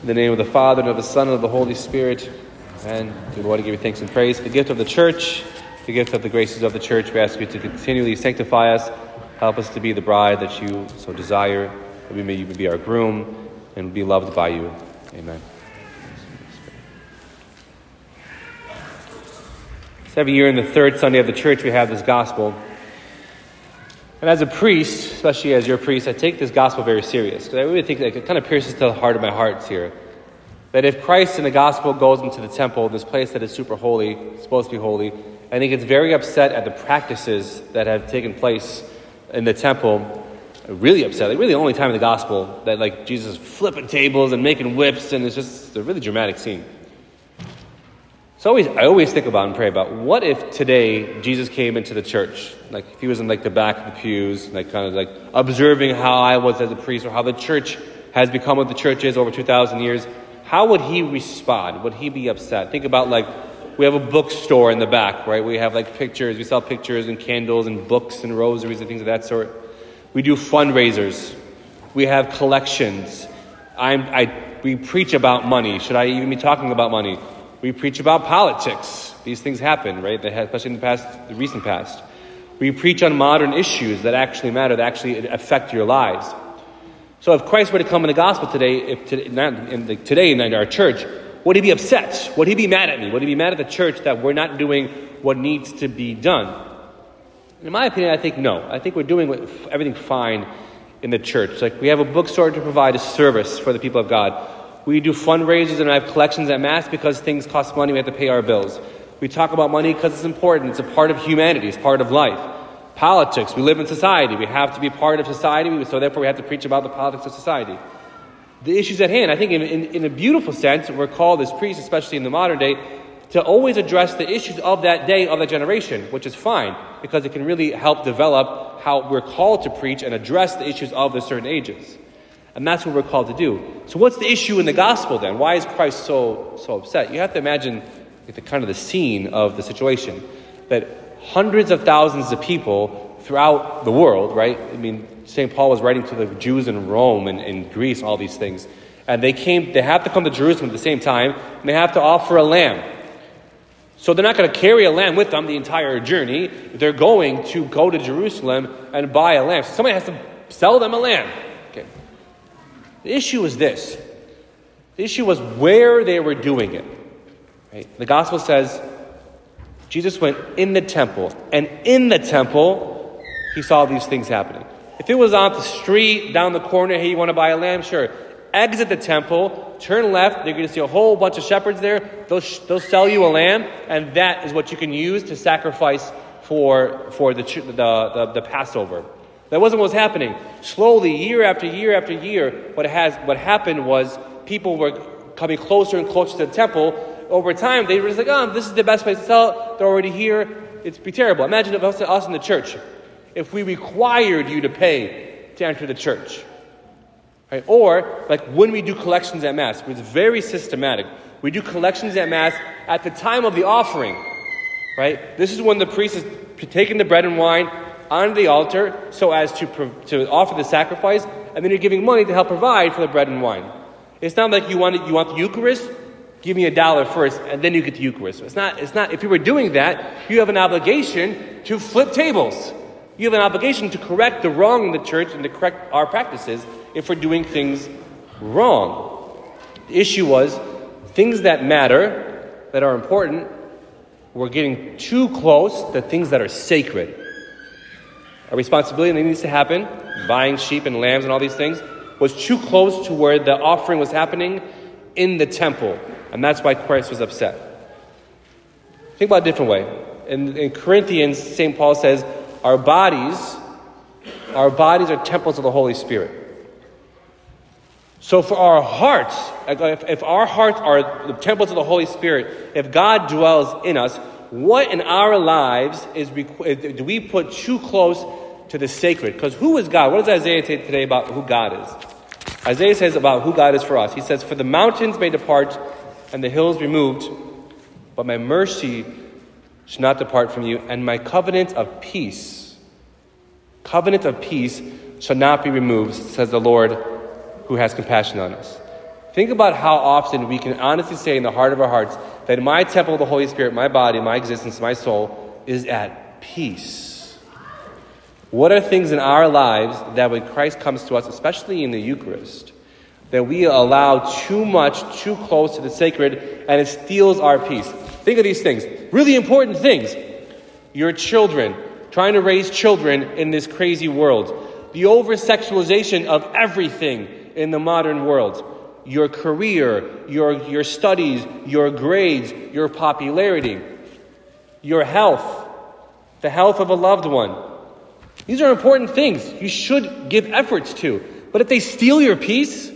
In the name of the Father, and of the Son, and of the Holy Spirit. And we want to give you thanks and praise. The gift of the church, the gift of the graces of the church, we ask you to continually sanctify us. Help us to be the bride that you so desire, that we may even be our groom and be loved by you. Amen. So every year in the third Sunday of the church, we have this gospel. And as a priest, especially as your priest, I take this gospel very serious because I really think that it kind of pierces to the heart of my hearts here. That if Christ in the gospel goes into the temple, this place that is super holy, supposed to be holy, and he gets very upset at the practices that have taken place in the temple, really upset. Like really, the only time in the gospel that like Jesus flipping tables and making whips, and it's just a really dramatic scene. So always, I always think about and pray about what if today Jesus came into the church, like if he was in like the back of the pews, like kind of like observing how I was as a priest or how the church has become what the church is over two thousand years. How would he respond? Would he be upset? Think about like we have a bookstore in the back, right? We have like pictures, we sell pictures and candles and books and rosaries and things of that sort. We do fundraisers. We have collections. I'm, I, we preach about money. Should I even be talking about money? We preach about politics. These things happen, right? They have, especially in the past, the recent past. We preach on modern issues that actually matter, that actually affect your lives. So if Christ were to come in the gospel today, if today, in the, today in our church, would he be upset? Would he be mad at me? Would he be mad at the church that we're not doing what needs to be done? In my opinion, I think no. I think we're doing everything fine in the church. Like we have a bookstore to provide a service for the people of God. We do fundraisers and I have collections at Mass because things cost money. We have to pay our bills. We talk about money because it's important. It's a part of humanity. It's part of life. Politics. We live in society. We have to be part of society. So therefore, we have to preach about the politics of society. The issues at hand. I think in, in, in a beautiful sense, we're called as priests, especially in the modern day, to always address the issues of that day, of that generation, which is fine because it can really help develop how we're called to preach and address the issues of the certain ages. And that's what we're called to do. So, what's the issue in the gospel then? Why is Christ so, so upset? You have to imagine the kind of the scene of the situation that hundreds of thousands of people throughout the world, right? I mean, St. Paul was writing to the Jews in Rome and in Greece, all these things. And they came, they have to come to Jerusalem at the same time, and they have to offer a lamb. So they're not going to carry a lamb with them the entire journey. They're going to go to Jerusalem and buy a lamb. So somebody has to sell them a lamb. The issue is this. The issue was where they were doing it. Right? The gospel says Jesus went in the temple, and in the temple, he saw these things happening. If it was on the street, down the corner, hey, you want to buy a lamb? Sure exit the temple, turn left, you're going to see a whole bunch of shepherds there. They'll, they'll sell you a lamb, and that is what you can use to sacrifice for, for the, the, the, the Passover. That wasn't what was happening. Slowly, year after year after year, what, has, what happened was people were coming closer and closer to the temple. Over time, they were just like, oh, this is the best place to sell it. They're already here. It'd be terrible. Imagine if us, us in the church, if we required you to pay to enter the church. Right? Or, like when we do collections at Mass, it's very systematic. We do collections at Mass at the time of the offering. Right? This is when the priest is taking the bread and wine on the altar so as to, to offer the sacrifice, and then you're giving money to help provide for the bread and wine. It's not like you want, you want the Eucharist, give me a dollar first, and then you get the Eucharist. It's not, it's not, if you were doing that, you have an obligation to flip tables. You have an obligation to correct the wrong in the church and to correct our practices if we're doing things wrong. The issue was things that matter, that are important, we're getting too close to things that are sacred. Our responsibility that needs to happen, buying sheep and lambs and all these things, was too close to where the offering was happening in the temple. And that's why Christ was upset. Think about a different way. In, in Corinthians, St. Paul says, Our bodies, our bodies are temples of the Holy Spirit. So, for our hearts, if, if our hearts are the temples of the Holy Spirit, if God dwells in us, what in our lives is do we put too close to the sacred? Because who is God? What does Isaiah say today about who God is? Isaiah says about who God is for us. He says, For the mountains may depart and the hills removed, but my mercy shall not depart from you, and my covenant of peace, covenant of peace shall not be removed, says the Lord who has compassion on us. Think about how often we can honestly say in the heart of our hearts that my temple the Holy Spirit, my body, my existence, my soul is at peace. What are things in our lives that when Christ comes to us, especially in the Eucharist, that we allow too much, too close to the sacred, and it steals our peace? Think of these things. Really important things. Your children, trying to raise children in this crazy world. The over sexualization of everything in the modern world. Your career, your, your studies, your grades, your popularity, your health, the health of a loved one. These are important things you should give efforts to. But if they steal your peace,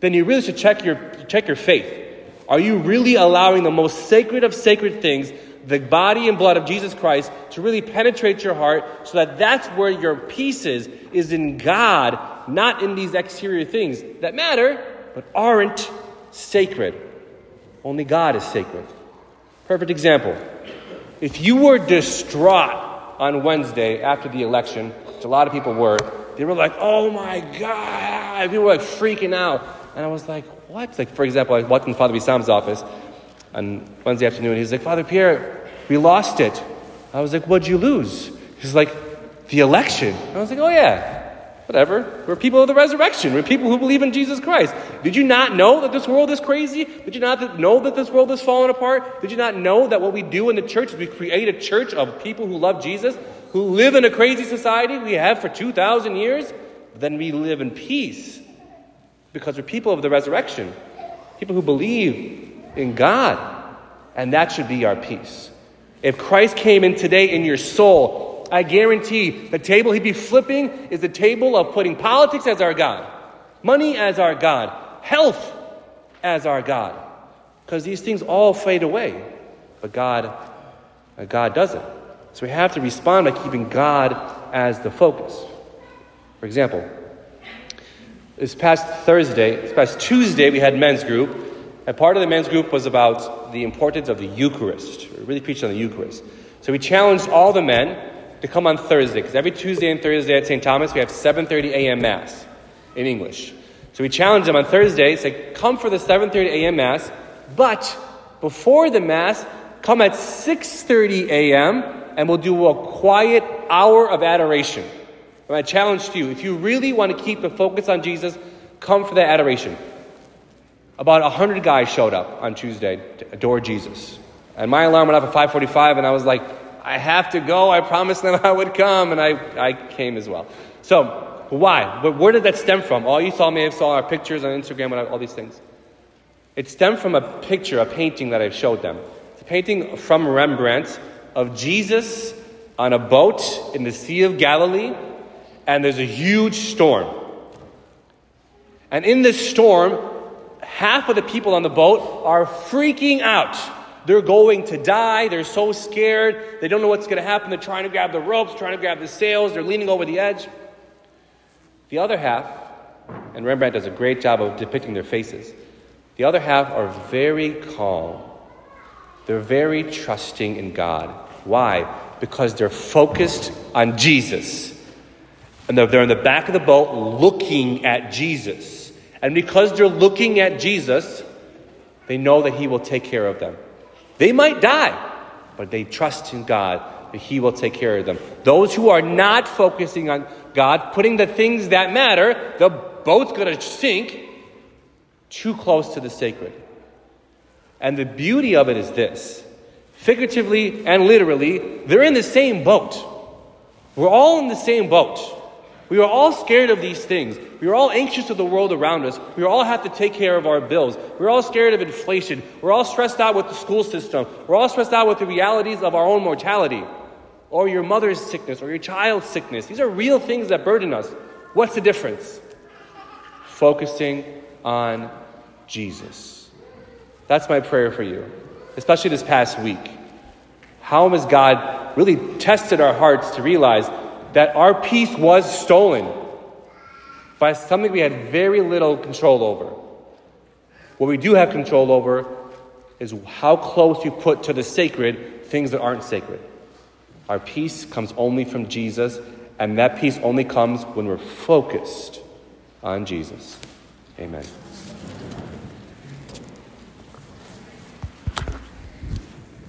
then you really should check your, check your faith. Are you really allowing the most sacred of sacred things, the body and blood of Jesus Christ, to really penetrate your heart so that that's where your peace is, is in God, not in these exterior things that matter, but aren't sacred? Only God is sacred. Perfect example. If you were distraught on Wednesday after the election, which a lot of people were, they were like, oh my God. People were like freaking out. And I was like, what? Like, for example, I walked in Father Bissam's office on Wednesday afternoon. He's like, Father Pierre, we lost it. I was like, what'd you lose? He's like, the election. I was like, oh yeah, whatever. We're people of the resurrection. We're people who believe in Jesus Christ. Did you not know that this world is crazy? Did you not know that this world is falling apart? Did you not know that what we do in the church is we create a church of people who love Jesus, who live in a crazy society we have for 2,000 years? Then we live in peace because we're people of the resurrection, people who believe in God. And that should be our peace. If Christ came in today in your soul, I guarantee the table he'd be flipping is the table of putting politics as our God, money as our God, health as our God. Because these things all fade away. But God, God doesn't. So we have to respond by keeping God as the focus. For example, this past Thursday, this past Tuesday, we had men's group. And part of the men's group was about the importance of the Eucharist. We really preached on the Eucharist. So we challenged all the men to come on Thursday, because every Tuesday and Thursday at St. Thomas we have 7.30 a.m. Mass in English. So we challenged them on Thursday, say, come for the 7.30 a.m. Mass, but before the Mass, come at 6.30 a.m. and we'll do a quiet hour of adoration. And I challenge you, if you really want to keep the focus on Jesus, come for that adoration. About 100 guys showed up on Tuesday to adore Jesus. And my alarm went off at 545, and I was like, I have to go. I promised them I would come, and I, I came as well. So, why? But where did that stem from? All you saw may have saw our pictures on Instagram and all these things. It stemmed from a picture, a painting that I showed them. It's a painting from Rembrandt of Jesus on a boat in the Sea of Galilee and there's a huge storm. And in this storm, half of the people on the boat are freaking out. They're going to die. They're so scared. They don't know what's going to happen. They're trying to grab the ropes, trying to grab the sails. They're leaning over the edge. The other half, and Rembrandt does a great job of depicting their faces, the other half are very calm. They're very trusting in God. Why? Because they're focused on Jesus. And they're, in the back of the boat looking at Jesus. And because they're looking at Jesus, they know that He will take care of them. They might die, but they trust in God that He will take care of them. Those who are not focusing on God, putting the things that matter, the boat's going to sink too close to the sacred. And the beauty of it is this figuratively and literally, they're in the same boat. We're all in the same boat. We are all scared of these things. We are all anxious of the world around us. We all have to take care of our bills. We're all scared of inflation. We're all stressed out with the school system. We're all stressed out with the realities of our own mortality, or your mother's sickness, or your child's sickness. These are real things that burden us. What's the difference? Focusing on Jesus. That's my prayer for you, especially this past week. How has God really tested our hearts to realize that our peace was stolen by something we had very little control over. What we do have control over is how close you put to the sacred things that aren't sacred. Our peace comes only from Jesus, and that peace only comes when we're focused on Jesus. Amen.